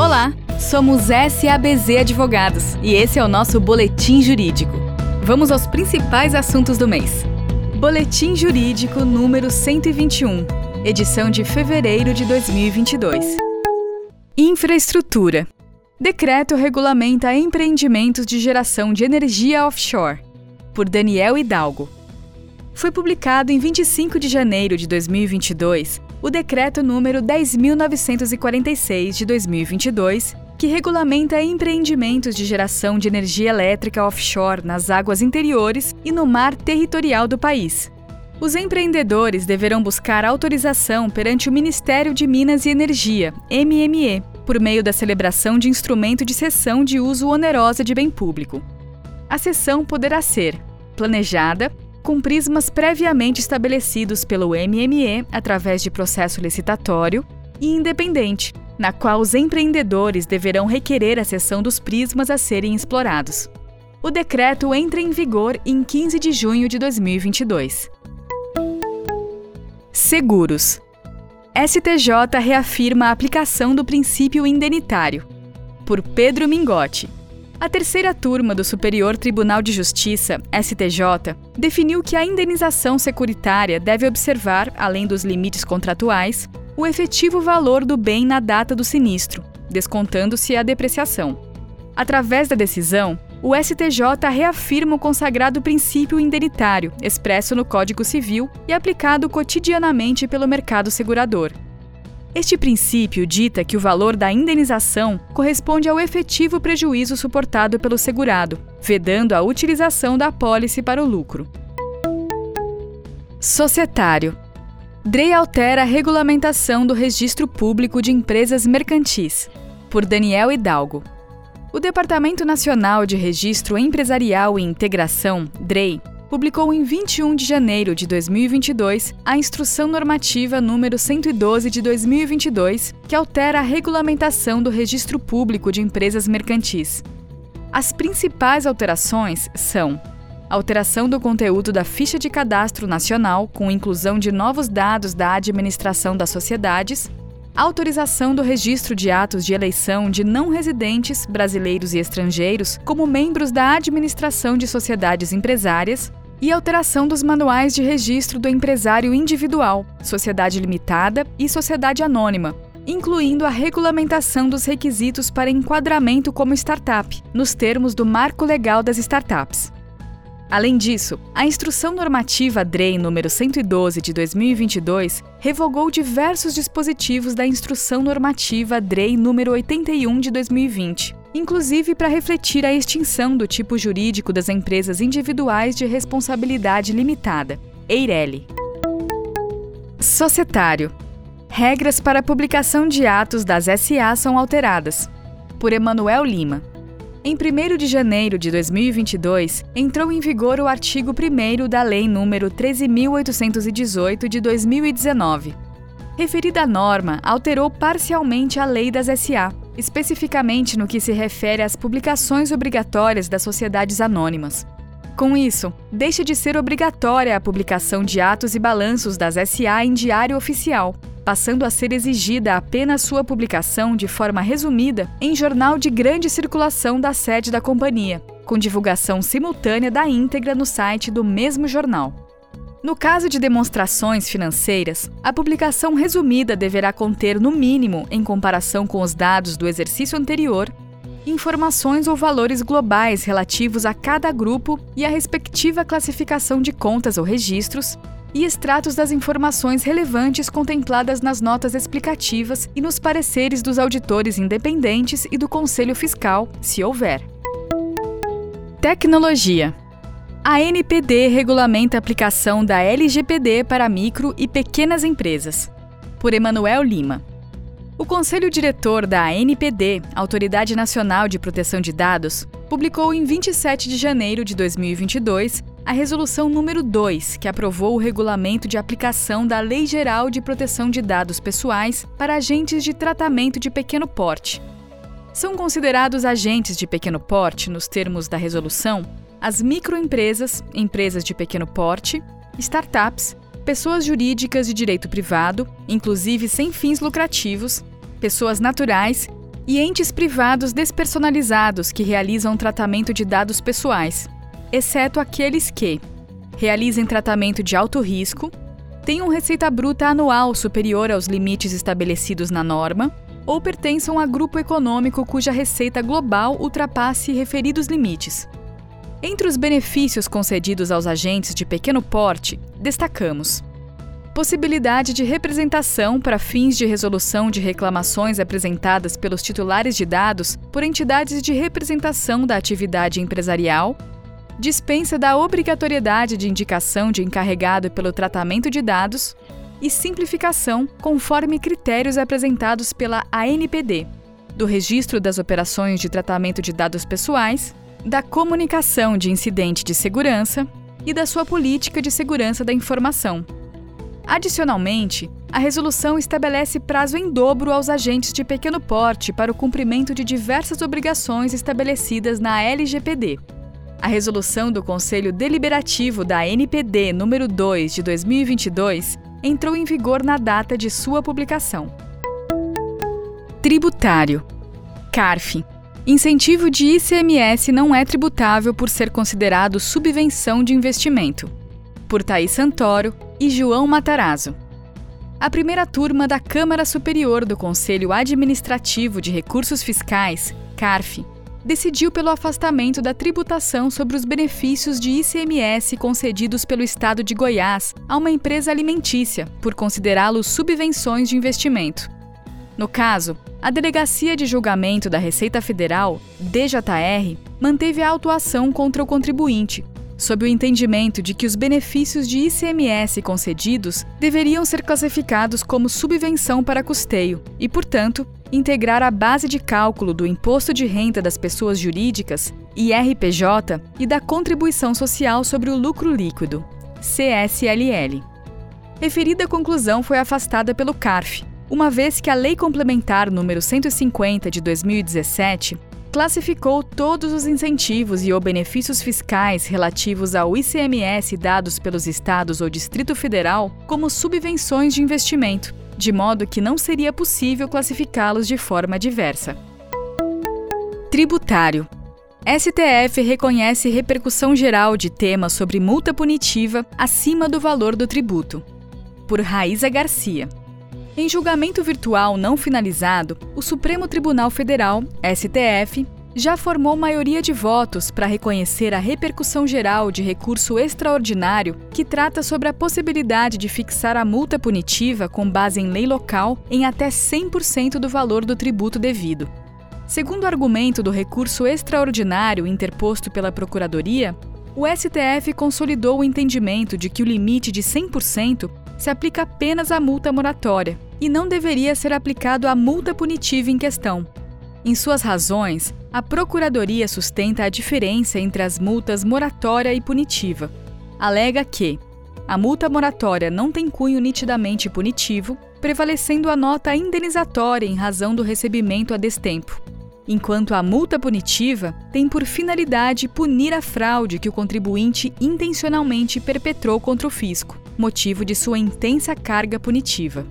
Olá, somos SABZ Advogados e esse é o nosso Boletim Jurídico. Vamos aos principais assuntos do mês. Boletim Jurídico número 121, edição de fevereiro de 2022. Infraestrutura. Decreto regulamenta empreendimentos de geração de energia offshore. Por Daniel Hidalgo. Foi publicado em 25 de janeiro de 2022 o Decreto número 10.946 de 2022, que regulamenta empreendimentos de geração de energia elétrica offshore nas águas interiores e no mar territorial do país. Os empreendedores deverão buscar autorização perante o Ministério de Minas e Energia, MME, por meio da celebração de instrumento de cessão de uso onerosa de bem público. A cessão poderá ser planejada, com prismas previamente estabelecidos pelo MME através de processo licitatório e independente, na qual os empreendedores deverão requerer a cessão dos prismas a serem explorados. O decreto entra em vigor em 15 de junho de 2022. Seguros. STJ reafirma a aplicação do princípio indenitário. Por Pedro Mingotti. A terceira turma do Superior Tribunal de Justiça, STJ, definiu que a indenização securitária deve observar, além dos limites contratuais, o efetivo valor do bem na data do sinistro, descontando-se a depreciação. Através da decisão, o STJ reafirma o consagrado princípio indenitário, expresso no Código Civil e aplicado cotidianamente pelo mercado segurador. Este princípio dita que o valor da indenização corresponde ao efetivo prejuízo suportado pelo segurado, vedando a utilização da apólice para o lucro. Societário. DREI altera a regulamentação do registro público de empresas mercantis. Por Daniel Hidalgo. O Departamento Nacional de Registro Empresarial e Integração, DREI, publicou em 21 de janeiro de 2022 a Instrução Normativa número 112 de 2022, que altera a regulamentação do Registro Público de Empresas Mercantis. As principais alterações são: alteração do conteúdo da ficha de cadastro nacional, com inclusão de novos dados da administração das sociedades, autorização do registro de atos de eleição de não residentes, brasileiros e estrangeiros, como membros da administração de sociedades empresárias, e alteração dos manuais de registro do empresário individual, sociedade limitada e sociedade anônima, incluindo a regulamentação dos requisitos para enquadramento como startup, nos termos do Marco Legal das Startups. Além disso, a Instrução Normativa DREI número 112 de 2022 revogou diversos dispositivos da Instrução Normativa DREI número 81 de 2020, inclusive para refletir a extinção do tipo jurídico das empresas individuais de responsabilidade limitada, EIRELI. Societário. Regras para a publicação de atos das SA são alteradas. Por Emanuel Lima. Em 1 de janeiro de 2022, entrou em vigor o artigo 1 da Lei nº 13.818 de 2019. Referida norma alterou parcialmente a Lei das SA, especificamente no que se refere às publicações obrigatórias das sociedades anônimas. Com isso, deixa de ser obrigatória a publicação de atos e balanços das SA em diário oficial, passando a ser exigida apenas sua publicação de forma resumida em jornal de grande circulação da sede da companhia, com divulgação simultânea da íntegra no site do mesmo jornal. No caso de demonstrações financeiras, a publicação resumida deverá conter, no mínimo, em comparação com os dados do exercício anterior, informações ou valores globais relativos a cada grupo e a respectiva classificação de contas ou registros, e extratos das informações relevantes contempladas nas notas explicativas e nos pareceres dos auditores independentes e do Conselho Fiscal, se houver. Tecnologia. A NPD regulamenta a aplicação da LGPD para micro e pequenas empresas. Por Emanuel Lima. O Conselho Diretor da ANPD, Autoridade Nacional de Proteção de Dados, publicou em 27 de janeiro de 2022 a Resolução número 2, que aprovou o regulamento de aplicação da Lei Geral de Proteção de Dados Pessoais para agentes de tratamento de pequeno porte. São considerados agentes de pequeno porte, nos termos da resolução, as microempresas, empresas de pequeno porte, startups, pessoas jurídicas de direito privado, inclusive sem fins lucrativos, pessoas naturais e entes privados despersonalizados que realizam tratamento de dados pessoais, exceto aqueles que realizem tratamento de alto risco, tenham receita bruta anual superior aos limites estabelecidos na norma ou pertençam a grupo econômico cuja receita global ultrapasse referidos limites. Entre os benefícios concedidos aos agentes de pequeno porte, destacamos possibilidade de representação para fins de resolução de reclamações apresentadas pelos titulares de dados por entidades de representação da atividade empresarial, dispensa da obrigatoriedade de indicação de encarregado pelo tratamento de dados e simplificação conforme critérios apresentados pela ANPD, do registro das operações de tratamento de dados pessoais, da comunicação de incidente de segurança e da sua política de segurança da informação Adicionalmente, a resolução estabelece prazo em dobro aos agentes de pequeno porte para o cumprimento de diversas obrigações estabelecidas na LGPD. A resolução do Conselho Deliberativo da NPD número 2 de 2022 entrou em vigor na data de sua publicação. Tributário. CARF. Incentivo de ICMS não é tributável por ser considerado subvenção de investimento. Por Thaís Santoro, e João Matarazzo. A primeira turma da Câmara Superior do Conselho Administrativo de Recursos Fiscais, CARF, decidiu pelo afastamento da tributação sobre os benefícios de ICMS concedidos pelo Estado de Goiás a uma empresa alimentícia, por considerá-los subvenções de investimento. No caso, a Delegacia de Julgamento da Receita Federal, DJR, manteve a autuação contra o contribuinte, sob o entendimento de que os benefícios de ICMS concedidos deveriam ser classificados como subvenção para custeio e, portanto, integrar a base de cálculo do Imposto de Renda das Pessoas Jurídicas, IRPJ, e da Contribuição Social sobre o Lucro Líquido, CSLL. Referida conclusão foi afastada pelo CARF, uma vez que a Lei Complementar número 150 de 2017 classificou todos os incentivos e ou benefícios fiscais relativos ao ICMS dados pelos estados ou Distrito Federal como subvenções de investimento, de modo que não seria possível classificá-los de forma diversa. Tributário. STF reconhece repercussão geral de temas sobre multa punitiva acima do valor do tributo. Por Raíza Garcia. Em julgamento virtual não finalizado, o Supremo Tribunal Federal, STF, já formou maioria de votos para reconhecer a repercussão geral de recurso extraordinário que trata sobre a possibilidade de fixar a multa punitiva com base em lei local em até 100% do valor do tributo devido. Segundo o argumento do recurso extraordinário interposto pela Procuradoria, o STF consolidou o entendimento de que o limite de 100% se aplica apenas à multa moratória e não deveria ser aplicado à multa punitiva em questão. Em suas razões, a Procuradoria sustenta a diferença entre as multas moratória e punitiva. Alega que a multa moratória não tem cunho nitidamente punitivo, prevalecendo a nota indenizatória em razão do recebimento a destempo, enquanto a multa punitiva tem por finalidade punir a fraude que o contribuinte intencionalmente perpetrou contra o fisco motivo de sua intensa carga punitiva.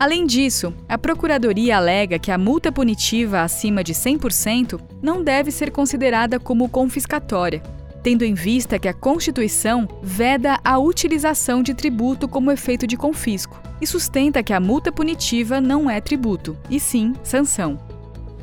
Além disso, a Procuradoria alega que a multa punitiva acima de 100% não deve ser considerada como confiscatória, tendo em vista que a Constituição veda a utilização de tributo como efeito de confisco e sustenta que a multa punitiva não é tributo, e sim sanção.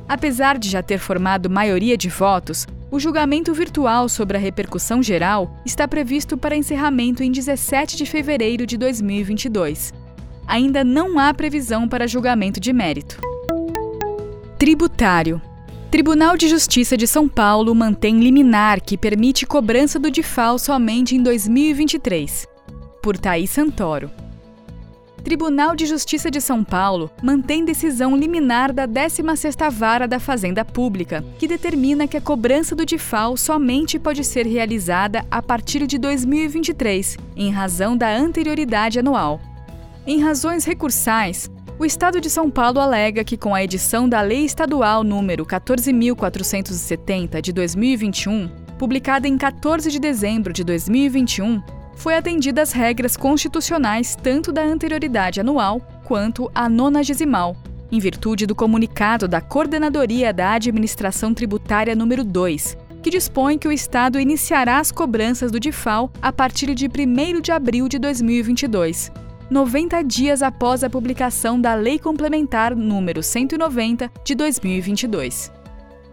Apesar de já ter formado maioria de votos, o julgamento virtual sobre a repercussão geral está previsto para encerramento em 17 de fevereiro de 2022. Ainda não há previsão para julgamento de mérito. Tributário. Tribunal de Justiça de São Paulo mantém liminar que permite cobrança do DIFAL somente em 2023. Por Thaís Santoro. Tribunal de Justiça de São Paulo mantém decisão liminar da 16ª Vara da Fazenda Pública, que determina que a cobrança do DIFAL somente pode ser realizada a partir de 2023, em razão da anterioridade anual. Em razões recursais, o Estado de São Paulo alega que com a edição da Lei Estadual número 14470 de 2021, publicada em 14 de dezembro de 2021, foi atendida regras constitucionais tanto da anterioridade anual quanto a nonagesimal, em virtude do comunicado da Coordenadoria da Administração Tributária número 2, que dispõe que o Estado iniciará as cobranças do DIFAL a partir de 1 de abril de 2022, 90 dias após a publicação da Lei Complementar número 190 de 2022.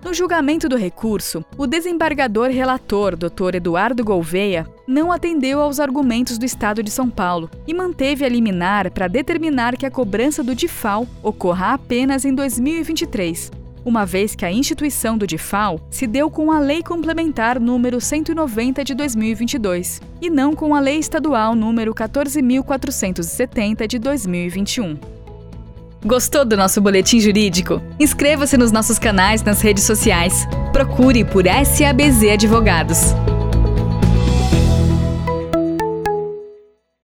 No julgamento do recurso, o desembargador relator, Dr. Eduardo Gouveia, não atendeu aos argumentos do Estado de São Paulo e manteve a liminar para determinar que a cobrança do DIFAL ocorra apenas em 2023, uma vez que a instituição do DIFAL se deu com a Lei Complementar número 190 de 2022 e não com a Lei Estadual número 14470 de 2021. Gostou do nosso boletim jurídico? Inscreva-se nos nossos canais nas redes sociais. Procure por SABZ Advogados.